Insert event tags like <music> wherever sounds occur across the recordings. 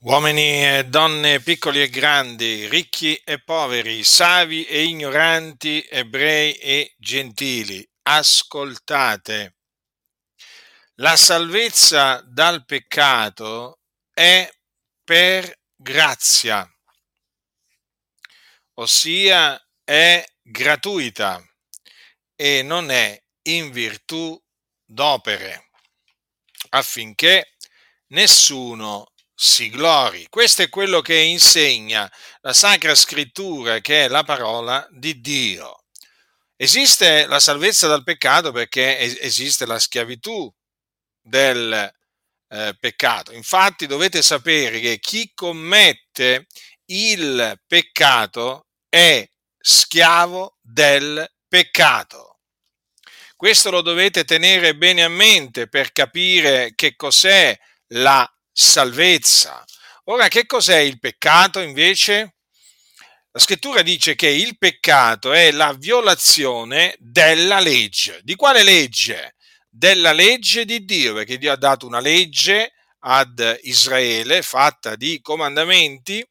Uomini e donne, piccoli e grandi, ricchi e poveri, savi e ignoranti, ebrei e gentili, ascoltate. La salvezza dal peccato è per grazia, ossia è gratuita e non è in virtù d'opere, affinché nessuno si glori. Questo è quello che insegna la Sacra Scrittura, che è la parola di Dio. Esiste la salvezza dal peccato perché esiste la schiavitù del eh, peccato. Infatti dovete sapere che chi commette il peccato è schiavo del peccato. Questo lo dovete tenere bene a mente per capire che cos'è la salvezza. Ora, che cos'è il peccato invece? La scrittura dice che il peccato è la violazione della legge. Di quale legge? Della legge di Dio, perché Dio ha dato una legge ad Israele fatta di comandamenti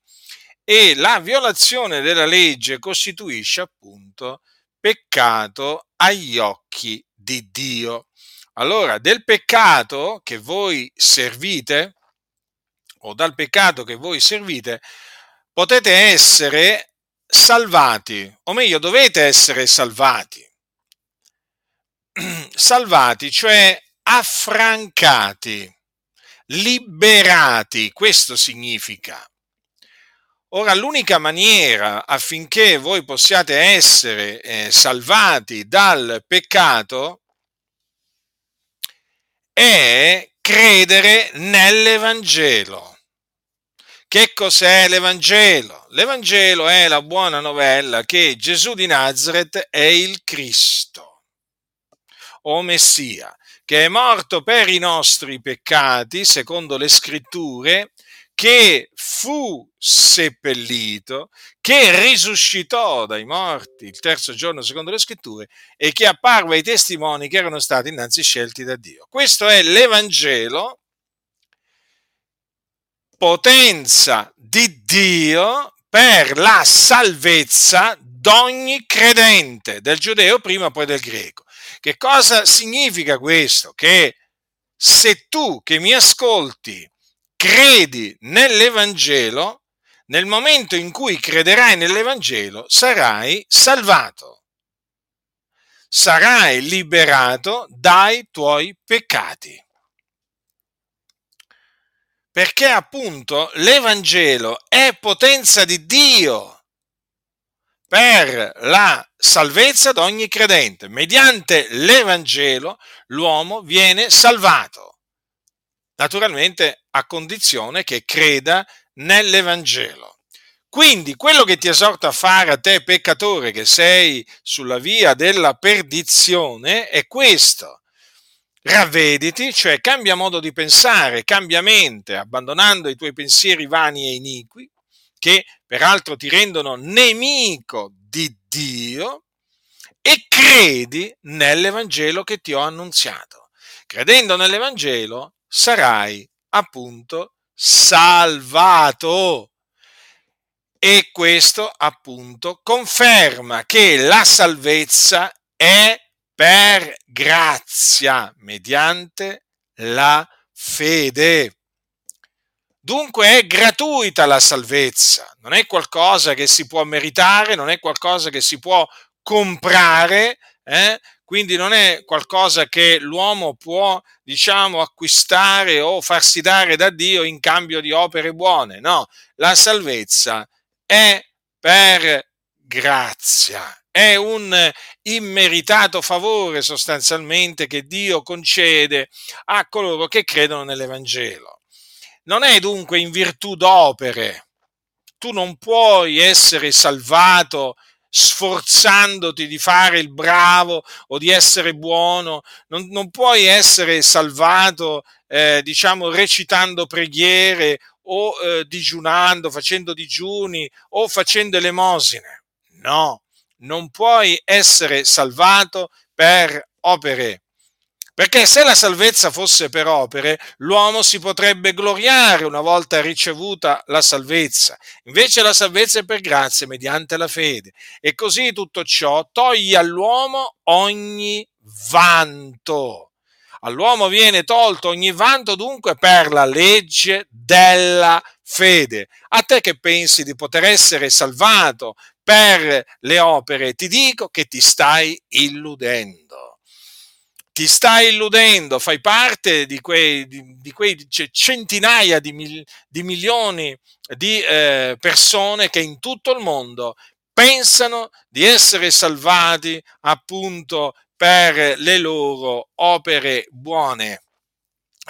e la violazione della legge costituisce appunto peccato agli occhi di Dio. Allora, del peccato che voi servite, o dal peccato che voi servite, potete essere salvati, o meglio dovete essere salvati. <clears throat> salvati, cioè affrancati, liberati, questo significa. Ora, l'unica maniera affinché voi possiate essere eh, salvati dal peccato è credere nell'Evangelo. Che cos'è l'Evangelo? L'Evangelo è la buona novella che Gesù di Nazareth è il Cristo, o Messia, che è morto per i nostri peccati, secondo le scritture, che fu seppellito, che risuscitò dai morti il terzo giorno secondo le scritture e che apparve ai testimoni che erano stati innanzi scelti da Dio. Questo è l'Evangelo, potenza di Dio per la salvezza d'ogni credente, del giudeo prima poi del greco. Che cosa significa questo? Che se tu che mi ascolti credi nell'Evangelo, nel momento in cui crederai nell'Evangelo sarai salvato, sarai liberato dai tuoi peccati. Perché appunto l'Evangelo è potenza di Dio per la salvezza di ogni credente. Mediante l'Evangelo l'uomo viene salvato naturalmente a condizione che creda nell'Evangelo. Quindi quello che ti esorta a fare a te peccatore che sei sulla via della perdizione è questo. Ravvediti, cioè cambia modo di pensare, cambia mente, abbandonando i tuoi pensieri vani e iniqui, che peraltro ti rendono nemico di Dio, e credi nell'Evangelo che ti ho annunziato. Credendo nell'Evangelo sarai appunto salvato. E questo appunto conferma che la salvezza è per grazia mediante la fede. Dunque è gratuita la salvezza, non è qualcosa che si può meritare, non è qualcosa che si può comprare, eh? Quindi non è qualcosa che l'uomo può, diciamo, acquistare o farsi dare da Dio in cambio di opere buone, no, la salvezza è per grazia, è un immeritato favore sostanzialmente che Dio concede a coloro che credono nell'Evangelo. Non è dunque in virtù d'opere, tu non puoi essere salvato sforzandoti di fare il bravo o di essere buono, non, non puoi essere salvato, eh, diciamo, recitando preghiere o eh, digiunando, facendo digiuni o facendo elemosine. No, non puoi essere salvato per opere Perché se la salvezza fosse per opere, l'uomo si potrebbe gloriare una volta ricevuta la salvezza. Invece la salvezza è per grazia, mediante la fede. E così tutto ciò toglie all'uomo ogni vanto. All'uomo viene tolto ogni vanto dunque per la legge della fede. A te che pensi di poter essere salvato per le opere, ti dico che ti stai illudendo ti stai illudendo, fai parte di quei, di, di quei centinaia di, mil, di, milioni di eh, persone che in tutto il mondo pensano di essere salvati appunto per le loro opere buone.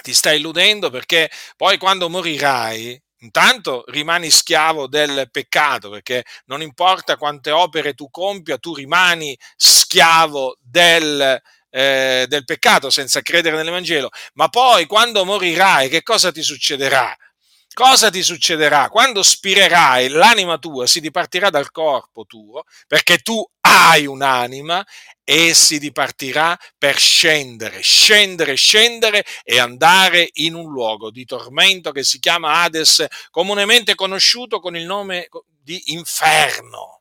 Ti stai illudendo perché poi quando morirai, intanto rimani schiavo del peccato, perché non importa quante opere tu compia, tu rimani schiavo del peccato eh, del peccato senza credere nell'Evangelo, ma poi quando morirai che cosa ti succederà? Cosa ti succederà? Quando spirerai, l'anima tua si dipartirà dal corpo tuo, perché tu hai un'anima e si dipartirà per scendere, scendere, scendere e andare in un luogo di tormento che si chiama Hades, comunemente conosciuto con il nome di inferno.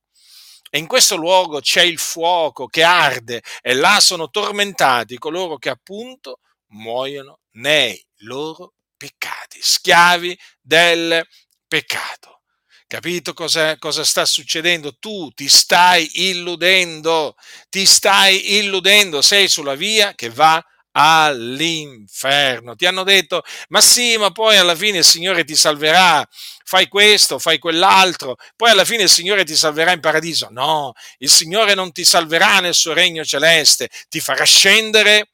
E in questo luogo c'è il fuoco che arde e là sono tormentati coloro che appunto muoiono nei loro peccati, schiavi del peccato. Capito cosa, cosa, sta succedendo? Tu ti stai illudendo, ti stai illudendo, sei sulla via che va all'inferno. Ti hanno detto, ma sì, ma poi alla fine il Signore ti salverà, fai questo, fai quell'altro, poi alla fine il Signore ti salverà in paradiso. No, il Signore non ti salverà nel suo regno celeste, ti farà scendere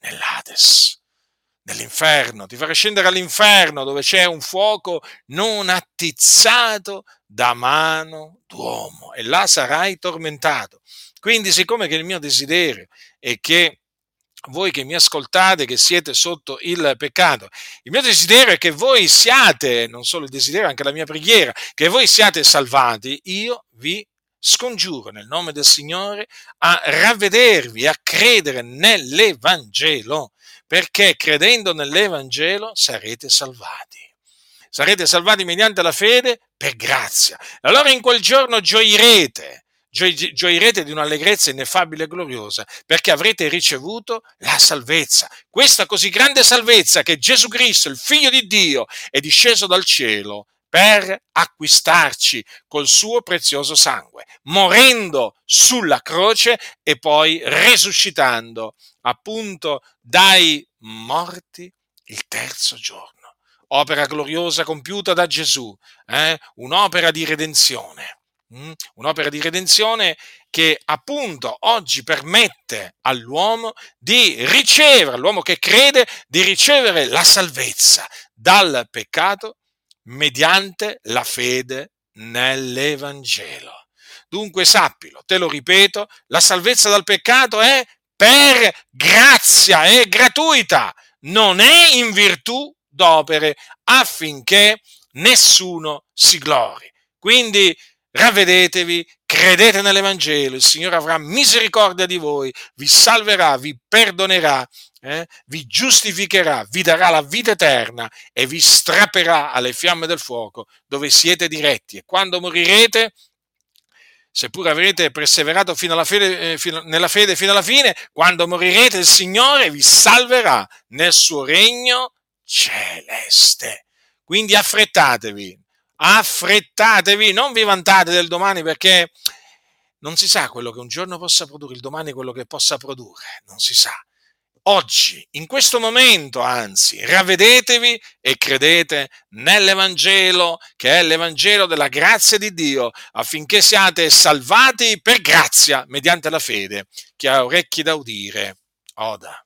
nell'Ades nell'inferno, ti farà scendere all'inferno dove c'è un fuoco non attizzato da mano d'uomo e là sarai tormentato. Quindi, siccome che il mio desiderio è che voi che mi ascoltate, che siete sotto il peccato. Il mio desiderio è che voi siate, non solo il desiderio, anche la mia preghiera, che voi siate salvati. Io vi scongiuro nel nome del Signore a ravvedervi, a credere nell'Evangelo, perché credendo nell'Evangelo sarete salvati. Sarete salvati mediante la fede per grazia. Allora in quel giorno gioirete gioirete di un'allegrezza ineffabile e gloriosa, perché avrete ricevuto la salvezza. Questa così grande salvezza che Gesù Cristo, il Figlio di Dio, è disceso dal cielo per acquistarci col suo prezioso sangue, morendo sulla croce e poi resuscitando appunto dai morti il terzo giorno. Opera gloriosa compiuta da Gesù, eh? un'opera di redenzione? Un'opera di redenzione che appunto oggi permette all'uomo di ricevere, all'uomo che crede, di ricevere la salvezza dal peccato mediante la fede nell'Evangelo. Dunque sappilo, te lo ripeto, la salvezza dal peccato è per grazia, è gratuita, non è in virtù d'opere affinché nessuno si glori. Quindi ravvedetevi, credete nell'Evangelo, il Signore avrà misericordia di voi, vi salverà, vi perdonerà, eh, vi giustificherà, vi darà la vita eterna e vi strapperà alle fiamme del fuoco dove siete diretti. E quando morirete, seppur avrete perseverato fede, eh, fino, nella fede fino alla fine, quando morirete il Signore vi salverà nel suo regno celeste. Quindi affrettatevi, affrettatevi, non vi vantate del domani perché non si sa quello che un giorno possa produrre, il domani quello che possa produrre, non si sa. Oggi, in questo momento, anzi, ravvedetevi e credete nell'Evangelo, che è l'Evangelo della grazia di Dio, affinché siate salvati per grazia mediante la fede. Chi ha orecchi da udire, oda.